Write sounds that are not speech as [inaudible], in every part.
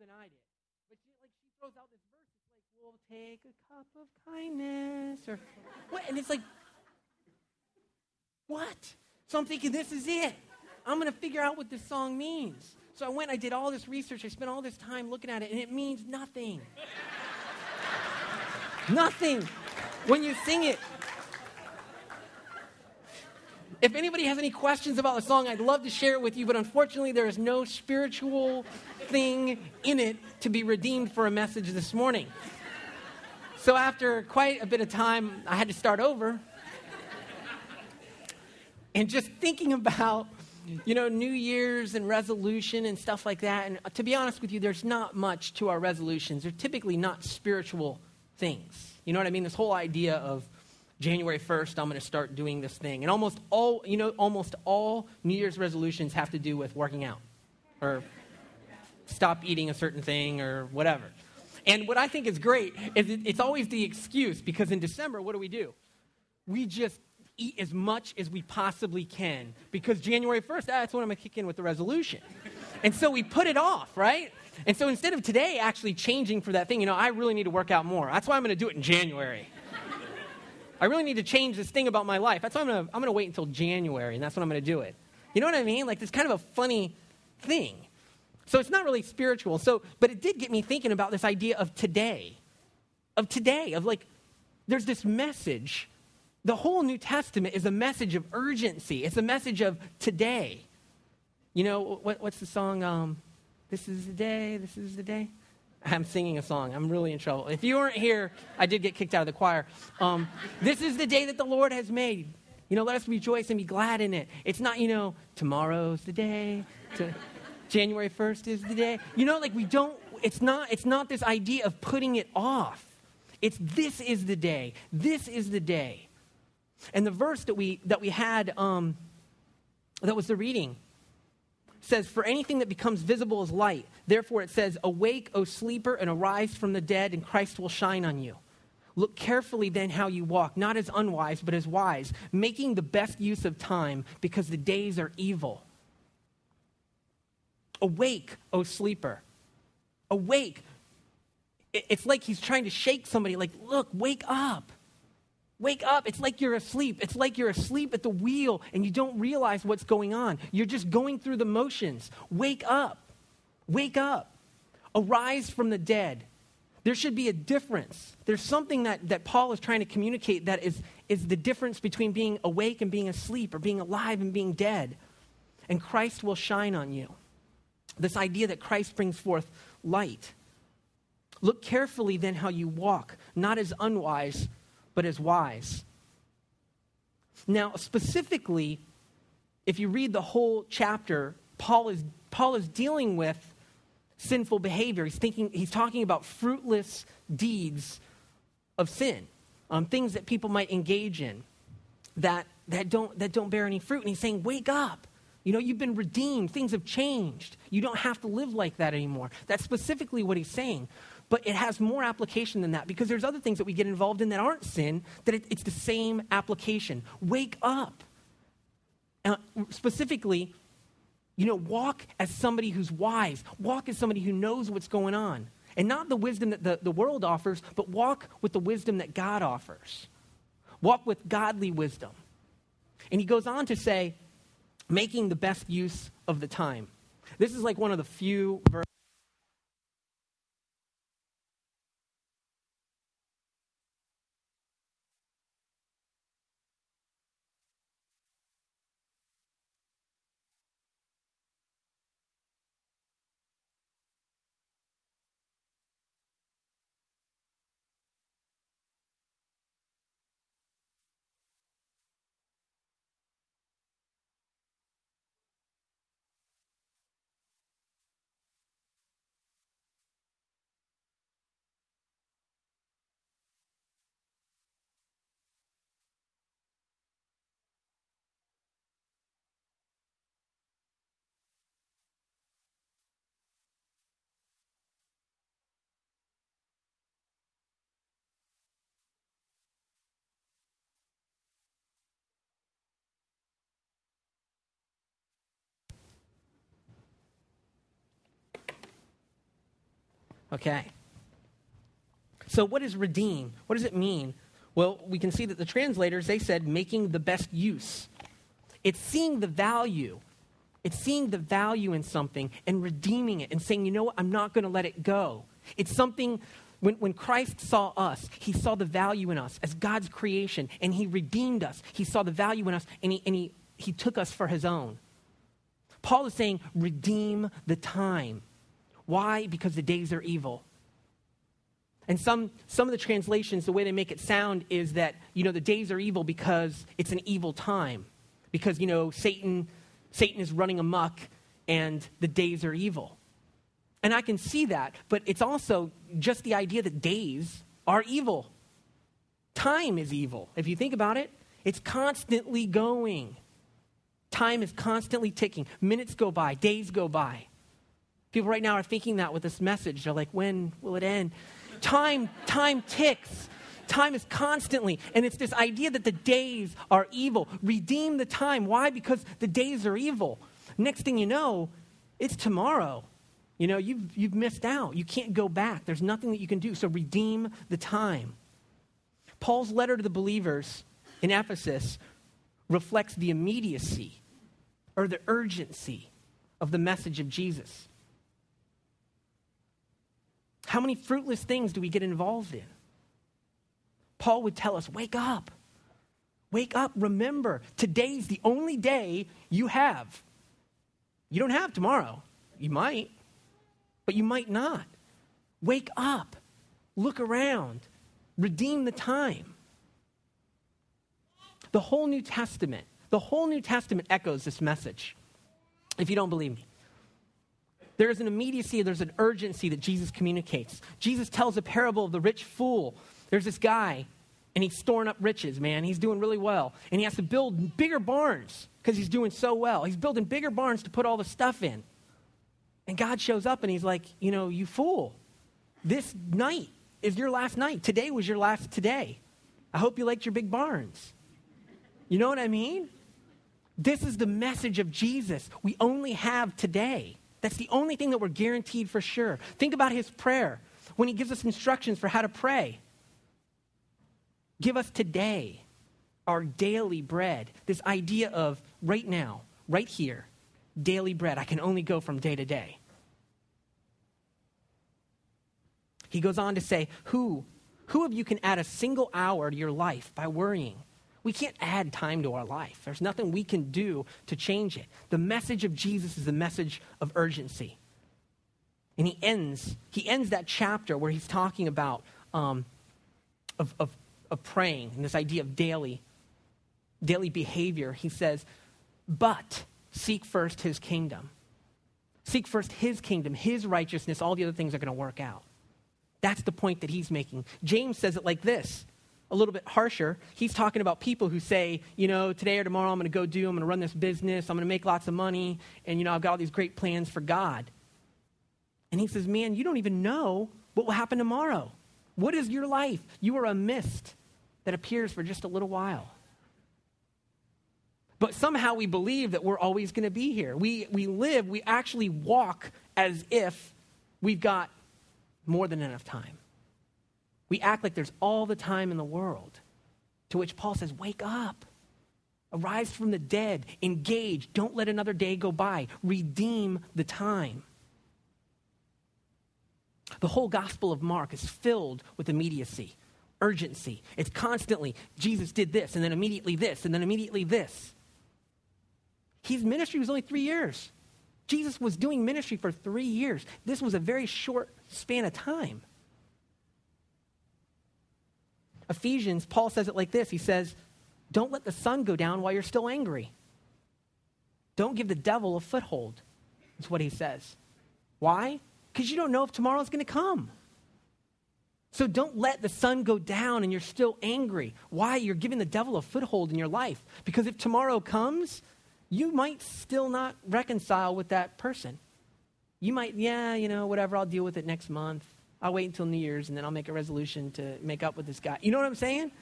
than I did. But she, like, she throws out this verse. It's like, we'll take a cup of kindness. Or, [laughs] what? And it's like, what? So I'm thinking, this is it. I'm going to figure out what this song means. So I went, I did all this research, I spent all this time looking at it, and it means nothing. [laughs] nothing. When you sing it, if anybody has any questions about the song, I'd love to share it with you, but unfortunately, there is no spiritual thing in it to be redeemed for a message this morning. So, after quite a bit of time, I had to start over. And just thinking about, you know, New Year's and resolution and stuff like that. And to be honest with you, there's not much to our resolutions. They're typically not spiritual things. You know what I mean? This whole idea of, January 1st, I'm going to start doing this thing. And almost all, you know, almost all New Year's resolutions have to do with working out or stop eating a certain thing or whatever. And what I think is great is it's always the excuse because in December, what do we do? We just eat as much as we possibly can because January 1st, ah, that's when I'm going to kick in with the resolution. And so we put it off, right? And so instead of today actually changing for that thing, you know, I really need to work out more. That's why I'm going to do it in January. I really need to change this thing about my life. That's why I'm going to I'm gonna wait until January, and that's when I'm going to do it. You know what I mean? Like, it's kind of a funny thing. So it's not really spiritual. So, but it did get me thinking about this idea of today, of today, of like, there's this message. The whole New Testament is a message of urgency. It's a message of today. You know, what, what's the song? Um, this is the day, this is the day. I'm singing a song. I'm really in trouble. If you weren't here, I did get kicked out of the choir. Um, this is the day that the Lord has made. You know, let us rejoice and be glad in it. It's not, you know, tomorrow's the day. To, January 1st is the day. You know, like we don't, it's not, it's not this idea of putting it off. It's this is the day. This is the day. And the verse that we, that we had, um, that was the reading, says, For anything that becomes visible is light. Therefore, it says, Awake, O sleeper, and arise from the dead, and Christ will shine on you. Look carefully then how you walk, not as unwise, but as wise, making the best use of time, because the days are evil. Awake, O sleeper. Awake. It's like he's trying to shake somebody, like, Look, wake up. Wake up. It's like you're asleep. It's like you're asleep at the wheel and you don't realize what's going on. You're just going through the motions. Wake up. Wake up. Arise from the dead. There should be a difference. There's something that, that Paul is trying to communicate that is, is the difference between being awake and being asleep, or being alive and being dead. And Christ will shine on you. This idea that Christ brings forth light. Look carefully then how you walk, not as unwise but as wise. Now, specifically, if you read the whole chapter, Paul is, Paul is dealing with sinful behavior. He's, thinking, he's talking about fruitless deeds of sin, um, things that people might engage in that, that, don't, that don't bear any fruit. And he's saying, Wake up. You know, you've been redeemed. Things have changed. You don't have to live like that anymore. That's specifically what he's saying. But it has more application than that because there's other things that we get involved in that aren't sin, that it, it's the same application. Wake up. Uh, specifically, you know, walk as somebody who's wise, walk as somebody who knows what's going on. And not the wisdom that the, the world offers, but walk with the wisdom that God offers. Walk with godly wisdom. And he goes on to say, making the best use of the time. This is like one of the few verses Okay. So, what is redeem? What does it mean? Well, we can see that the translators, they said making the best use. It's seeing the value. It's seeing the value in something and redeeming it and saying, you know what, I'm not going to let it go. It's something, when, when Christ saw us, he saw the value in us as God's creation and he redeemed us. He saw the value in us and he, and he, he took us for his own. Paul is saying, redeem the time. Why? Because the days are evil. And some, some of the translations, the way they make it sound is that, you know, the days are evil because it's an evil time. Because, you know, Satan, Satan is running amok and the days are evil. And I can see that, but it's also just the idea that days are evil. Time is evil. If you think about it, it's constantly going. Time is constantly ticking. Minutes go by, days go by. People right now are thinking that with this message. They're like, when will it end? Time, time ticks. Time is constantly. And it's this idea that the days are evil. Redeem the time. Why? Because the days are evil. Next thing you know, it's tomorrow. You know, you've, you've missed out. You can't go back. There's nothing that you can do. So redeem the time. Paul's letter to the believers in Ephesus reflects the immediacy or the urgency of the message of Jesus. How many fruitless things do we get involved in? Paul would tell us wake up. Wake up. Remember, today's the only day you have. You don't have tomorrow. You might, but you might not. Wake up. Look around. Redeem the time. The whole New Testament, the whole New Testament echoes this message, if you don't believe me. There's an immediacy, there's an urgency that Jesus communicates. Jesus tells a parable of the rich fool. There's this guy, and he's storing up riches, man. He's doing really well. And he has to build bigger barns because he's doing so well. He's building bigger barns to put all the stuff in. And God shows up and he's like, You know, you fool. This night is your last night. Today was your last today. I hope you liked your big barns. You know what I mean? This is the message of Jesus. We only have today. That's the only thing that we're guaranteed for sure. Think about his prayer when he gives us instructions for how to pray. Give us today our daily bread. This idea of right now, right here, daily bread. I can only go from day to day. He goes on to say, Who, who of you can add a single hour to your life by worrying? We can't add time to our life. There's nothing we can do to change it. The message of Jesus is the message of urgency. And he ends, he ends that chapter where he's talking about um, of, of, of praying and this idea of daily, daily behavior. He says, but seek first his kingdom. Seek first his kingdom, his righteousness, all the other things are going to work out. That's the point that he's making. James says it like this a little bit harsher. He's talking about people who say, you know, today or tomorrow I'm going to go do, I'm going to run this business, I'm going to make lots of money, and, you know, I've got all these great plans for God. And he says, man, you don't even know what will happen tomorrow. What is your life? You are a mist that appears for just a little while. But somehow we believe that we're always going to be here. We, we live, we actually walk as if we've got more than enough time. We act like there's all the time in the world. To which Paul says, Wake up. Arise from the dead. Engage. Don't let another day go by. Redeem the time. The whole Gospel of Mark is filled with immediacy, urgency. It's constantly, Jesus did this, and then immediately this, and then immediately this. His ministry was only three years. Jesus was doing ministry for three years. This was a very short span of time. Ephesians, Paul says it like this He says, Don't let the sun go down while you're still angry. Don't give the devil a foothold, is what he says. Why? Because you don't know if tomorrow's going to come. So don't let the sun go down and you're still angry. Why? You're giving the devil a foothold in your life. Because if tomorrow comes, you might still not reconcile with that person. You might, yeah, you know, whatever, I'll deal with it next month. I'll wait until New Year's and then I'll make a resolution to make up with this guy. You know what I'm saying?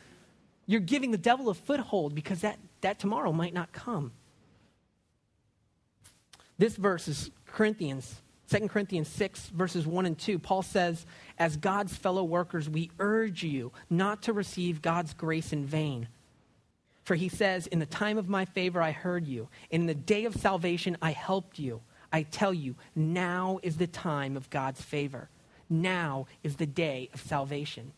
You're giving the devil a foothold because that, that tomorrow might not come. This verse is Corinthians 2 Corinthians 6, verses 1 and 2, Paul says, As God's fellow workers, we urge you not to receive God's grace in vain. For he says, In the time of my favor I heard you, in the day of salvation I helped you. I tell you, now is the time of God's favor. Now is the day of salvation.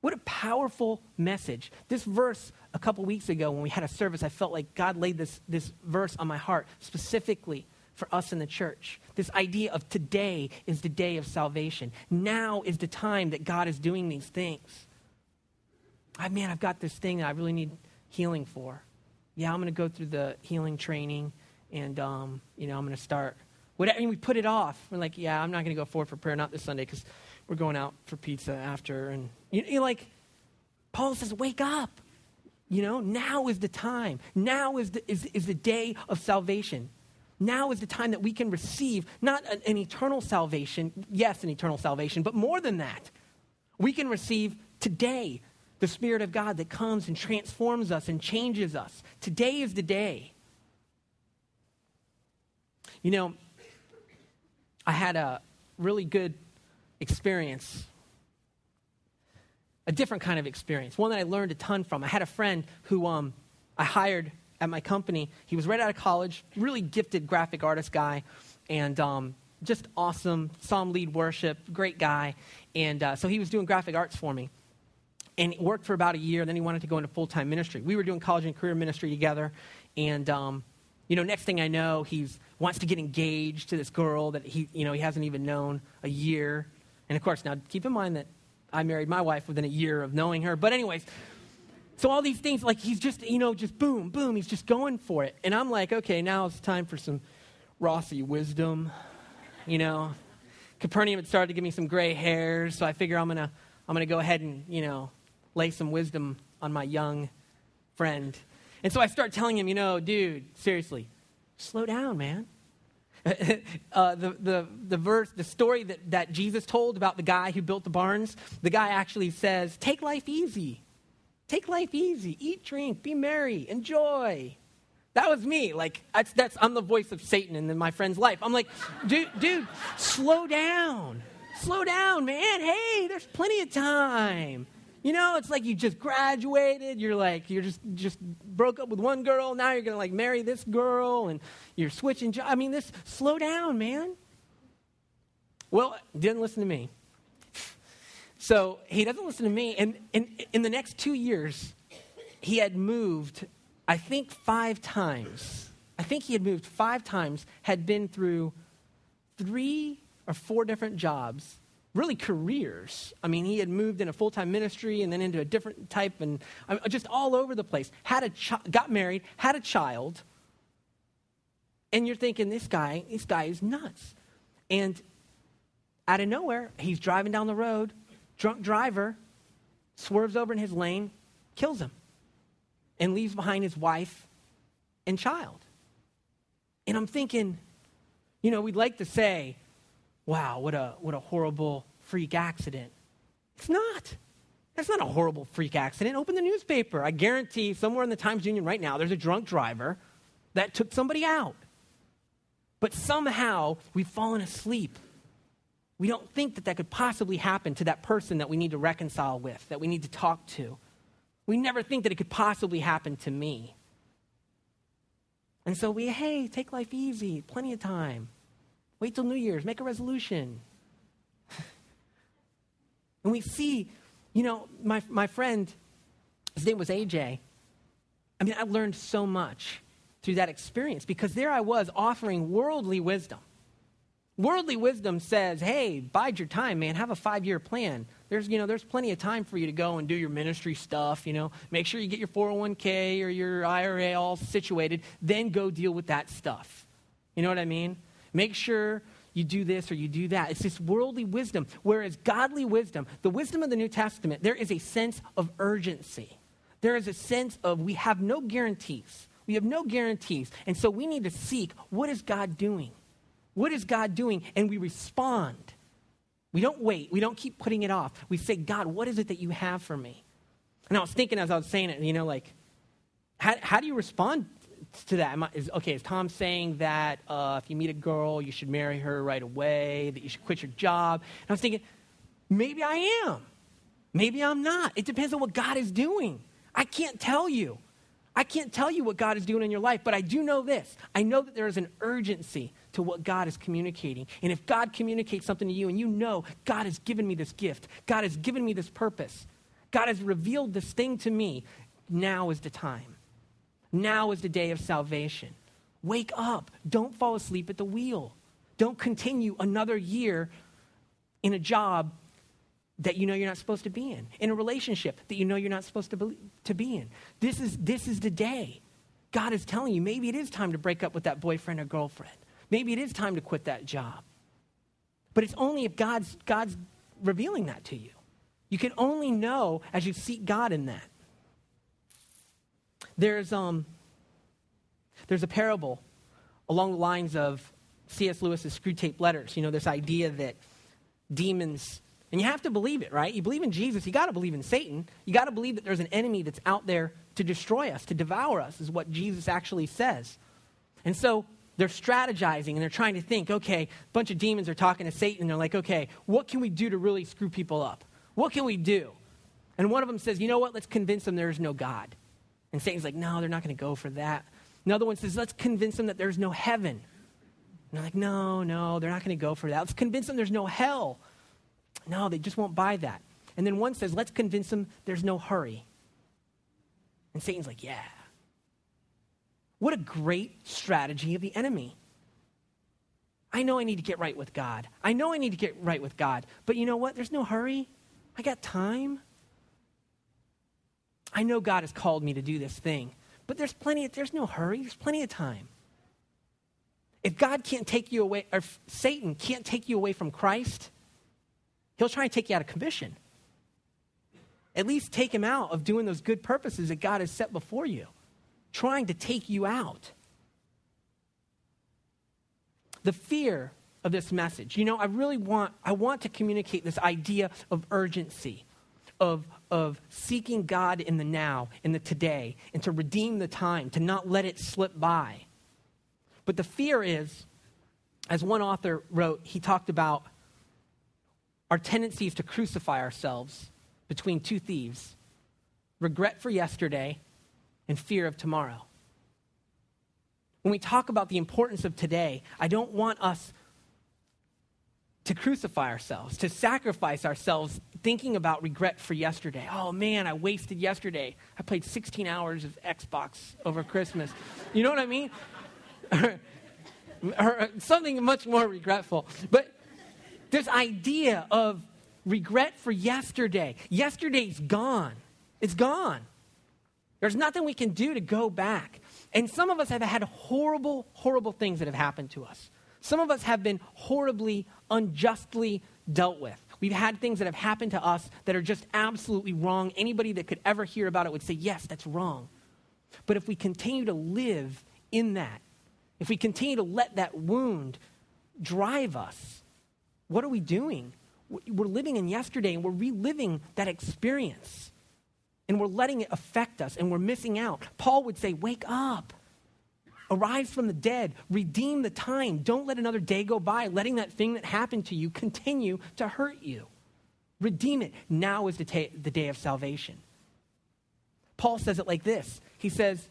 What a powerful message. This verse, a couple weeks ago when we had a service, I felt like God laid this, this verse on my heart specifically for us in the church. This idea of today is the day of salvation. Now is the time that God is doing these things. I man, I've got this thing that I really need healing for. Yeah, I'm going to go through the healing training, and um, you know, I'm going to start. Whatever, and we put it off. We're like, yeah, I'm not going to go forward for prayer, not this Sunday, because we're going out for pizza after. And you, you're like, Paul says, wake up. You know, now is the time. Now is the, is, is the day of salvation. Now is the time that we can receive not an, an eternal salvation, yes, an eternal salvation, but more than that. We can receive today the Spirit of God that comes and transforms us and changes us. Today is the day. You know, I had a really good experience, a different kind of experience, one that I learned a ton from. I had a friend who um, I hired at my company. He was right out of college, really gifted graphic artist guy, and um, just awesome. Him lead worship, great guy. And uh, so he was doing graphic arts for me. And he worked for about a year. Then he wanted to go into full time ministry. We were doing college and career ministry together. And, um, you know, next thing I know, he wants to get engaged to this girl that he, you know, he hasn't even known a year. And of course, now keep in mind that I married my wife within a year of knowing her. But, anyways, so all these things, like he's just, you know, just boom, boom, he's just going for it. And I'm like, okay, now it's time for some Rossi wisdom. You know, Capernaum had started to give me some gray hairs, so I figure I'm gonna, I'm gonna go ahead and, you know, lay some wisdom on my young friend. And so I start telling him, you know, dude, seriously, slow down, man. [laughs] uh, the, the, the verse, the story that, that Jesus told about the guy who built the barns, the guy actually says, take life easy. Take life easy. Eat, drink, be merry, enjoy. That was me. Like, that's, that's, I'm the voice of Satan in my friend's life. I'm like, dude, dude, slow down. Slow down, man. Hey, there's plenty of time. You know, it's like you just graduated. You're like, you're just, just broke up with one girl. Now you're going to like marry this girl and you're switching jobs. I mean, this, slow down, man. Well, didn't listen to me. So he doesn't listen to me. And, and in the next two years, he had moved, I think, five times. I think he had moved five times, had been through three or four different jobs, really careers. I mean, he had moved in a full time ministry and then into a different type, and just all over the place. Had a chi- got married, had a child, and you're thinking, this guy, this guy is nuts. And out of nowhere, he's driving down the road drunk driver swerves over in his lane, kills him, and leaves behind his wife and child. And I'm thinking, you know, we'd like to say, wow, what a, what a horrible freak accident. It's not. That's not a horrible freak accident. Open the newspaper. I guarantee somewhere in the Times Union right now, there's a drunk driver that took somebody out. But somehow we've fallen asleep we don't think that that could possibly happen to that person that we need to reconcile with, that we need to talk to. We never think that it could possibly happen to me. And so we, hey, take life easy, plenty of time. Wait till New Year's, make a resolution. [laughs] and we see, you know, my, my friend, his name was AJ. I mean, I learned so much through that experience because there I was offering worldly wisdom. Worldly wisdom says, hey, bide your time, man. Have a five year plan. There's, you know, there's plenty of time for you to go and do your ministry stuff, you know. Make sure you get your 401k or your IRA all situated. Then go deal with that stuff. You know what I mean? Make sure you do this or you do that. It's this worldly wisdom. Whereas godly wisdom, the wisdom of the New Testament, there is a sense of urgency. There is a sense of we have no guarantees. We have no guarantees. And so we need to seek what is God doing? What is God doing? And we respond. We don't wait. We don't keep putting it off. We say, God, what is it that you have for me? And I was thinking as I was saying it, you know, like, how, how do you respond to that? I, is, okay, is Tom saying that uh, if you meet a girl, you should marry her right away, that you should quit your job? And I was thinking, maybe I am. Maybe I'm not. It depends on what God is doing. I can't tell you. I can't tell you what God is doing in your life, but I do know this. I know that there is an urgency to what God is communicating. And if God communicates something to you and you know, God has given me this gift, God has given me this purpose, God has revealed this thing to me, now is the time. Now is the day of salvation. Wake up. Don't fall asleep at the wheel. Don't continue another year in a job that you know you're not supposed to be in, in a relationship that you know you're not supposed to be, to be in. This is, this is the day. God is telling you maybe it is time to break up with that boyfriend or girlfriend. Maybe it is time to quit that job. But it's only if God's, God's revealing that to you. You can only know as you seek God in that. There's, um, there's a parable along the lines of C.S. Lewis's Screwtape Letters. You know, this idea that demons and you have to believe it, right? You believe in Jesus, you got to believe in Satan. You got to believe that there's an enemy that's out there to destroy us, to devour us, is what Jesus actually says. And so they're strategizing and they're trying to think okay, a bunch of demons are talking to Satan and they're like, okay, what can we do to really screw people up? What can we do? And one of them says, you know what, let's convince them there's no God. And Satan's like, no, they're not going to go for that. Another one says, let's convince them that there's no heaven. And they're like, no, no, they're not going to go for that. Let's convince them there's no hell. No, they just won't buy that. And then one says, let's convince them there's no hurry. And Satan's like, yeah. What a great strategy of the enemy. I know I need to get right with God. I know I need to get right with God. But you know what? There's no hurry. I got time. I know God has called me to do this thing. But there's plenty of, there's no hurry. There's plenty of time. If God can't take you away, or Satan can't take you away from Christ, He'll try and take you out of commission. At least take him out of doing those good purposes that God has set before you, trying to take you out. The fear of this message. You know, I really want I want to communicate this idea of urgency, of of seeking God in the now, in the today, and to redeem the time, to not let it slip by. But the fear is, as one author wrote, he talked about our tendency is to crucify ourselves between two thieves regret for yesterday and fear of tomorrow. When we talk about the importance of today, I don't want us to crucify ourselves, to sacrifice ourselves thinking about regret for yesterday. Oh man, I wasted yesterday. I played 16 hours of Xbox over Christmas. You know what I mean? or, or something much more regretful. But this idea of regret for yesterday. Yesterday's gone. It's gone. There's nothing we can do to go back. And some of us have had horrible, horrible things that have happened to us. Some of us have been horribly, unjustly dealt with. We've had things that have happened to us that are just absolutely wrong. Anybody that could ever hear about it would say, yes, that's wrong. But if we continue to live in that, if we continue to let that wound drive us, what are we doing? We're living in yesterday and we're reliving that experience. And we're letting it affect us and we're missing out. Paul would say, Wake up, arise from the dead, redeem the time. Don't let another day go by, letting that thing that happened to you continue to hurt you. Redeem it. Now is the, ta- the day of salvation. Paul says it like this He says,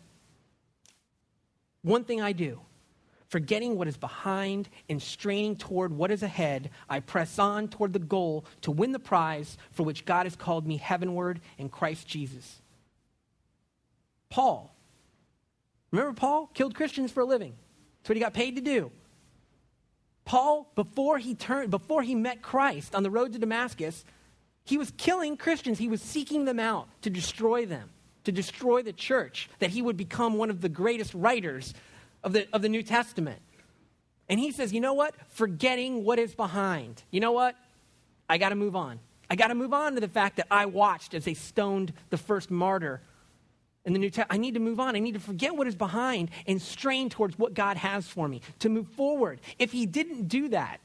One thing I do Forgetting what is behind and straining toward what is ahead, I press on toward the goal to win the prize for which God has called me heavenward in Christ Jesus. Paul. Remember Paul? Killed Christians for a living. That's what he got paid to do. Paul, before he turned, before he met Christ on the road to Damascus, he was killing Christians. He was seeking them out to destroy them, to destroy the church, that he would become one of the greatest writers of the, of the New Testament. And he says, you know what? Forgetting what is behind. You know what? I got to move on. I got to move on to the fact that I watched as they stoned the first martyr in the New Testament. I need to move on. I need to forget what is behind and strain towards what God has for me to move forward. If he didn't do that,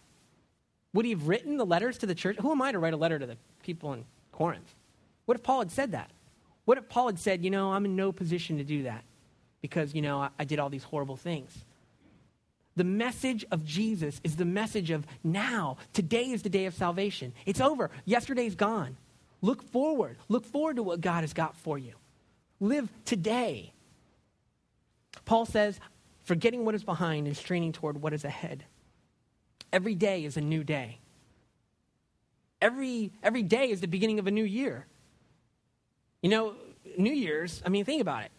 would he have written the letters to the church? Who am I to write a letter to the people in Corinth? What if Paul had said that? What if Paul had said, you know, I'm in no position to do that? because, you know, I, I did all these horrible things. The message of Jesus is the message of now. Today is the day of salvation. It's over. Yesterday's gone. Look forward. Look forward to what God has got for you. Live today. Paul says, forgetting what is behind and straining toward what is ahead. Every day is a new day. Every, every day is the beginning of a new year. You know, New Year's, I mean, think about it.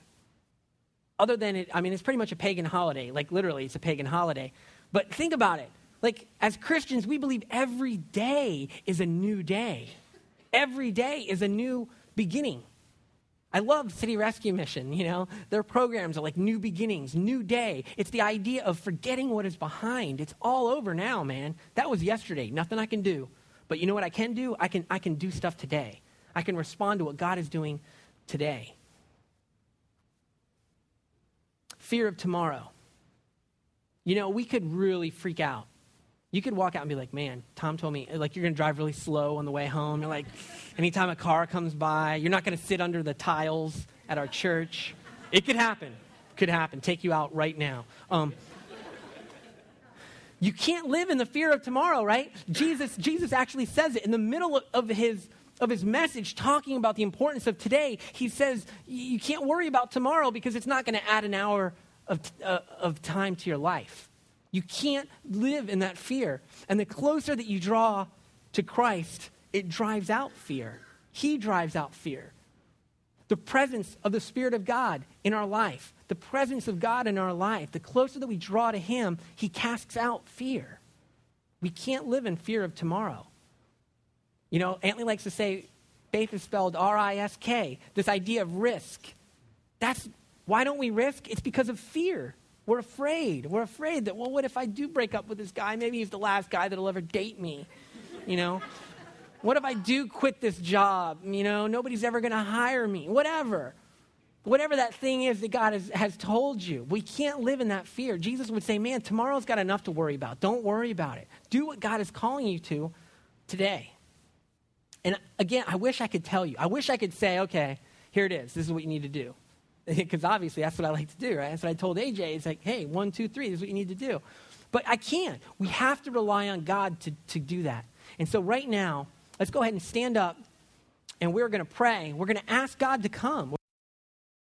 Other than it, I mean, it's pretty much a pagan holiday. Like, literally, it's a pagan holiday. But think about it. Like, as Christians, we believe every day is a new day, every day is a new beginning. I love City Rescue Mission, you know. Their programs are like new beginnings, new day. It's the idea of forgetting what is behind. It's all over now, man. That was yesterday. Nothing I can do. But you know what I can do? I can I can do stuff today. I can respond to what God is doing today. Fear of tomorrow. You know, we could really freak out. You could walk out and be like, man, Tom told me, like, you're going to drive really slow on the way home. You're like, anytime a car comes by, you're not going to sit under the tiles at our church. It could happen. Could happen. Take you out right now. Um, you can't live in the fear of tomorrow, right? Jesus, Jesus actually says it in the middle of his of his message talking about the importance of today, he says, You can't worry about tomorrow because it's not going to add an hour of, uh, of time to your life. You can't live in that fear. And the closer that you draw to Christ, it drives out fear. He drives out fear. The presence of the Spirit of God in our life, the presence of God in our life, the closer that we draw to Him, He casts out fear. We can't live in fear of tomorrow. You know, Antley likes to say faith is spelled R I S K, this idea of risk. That's why don't we risk? It's because of fear. We're afraid. We're afraid that, well, what if I do break up with this guy? Maybe he's the last guy that'll ever date me. You know? what if I do quit this job? You know, nobody's ever going to hire me. Whatever. Whatever that thing is that God has, has told you, we can't live in that fear. Jesus would say, man, tomorrow's got enough to worry about. Don't worry about it. Do what God is calling you to today. And again, I wish I could tell you. I wish I could say, okay, here it is. This is what you need to do. [laughs] Because obviously that's what I like to do, right? That's what I told AJ. It's like, hey, one, two, three, this is what you need to do. But I can't. We have to rely on God to, to do that. And so right now, let's go ahead and stand up and we're going to pray. We're going to ask God to come.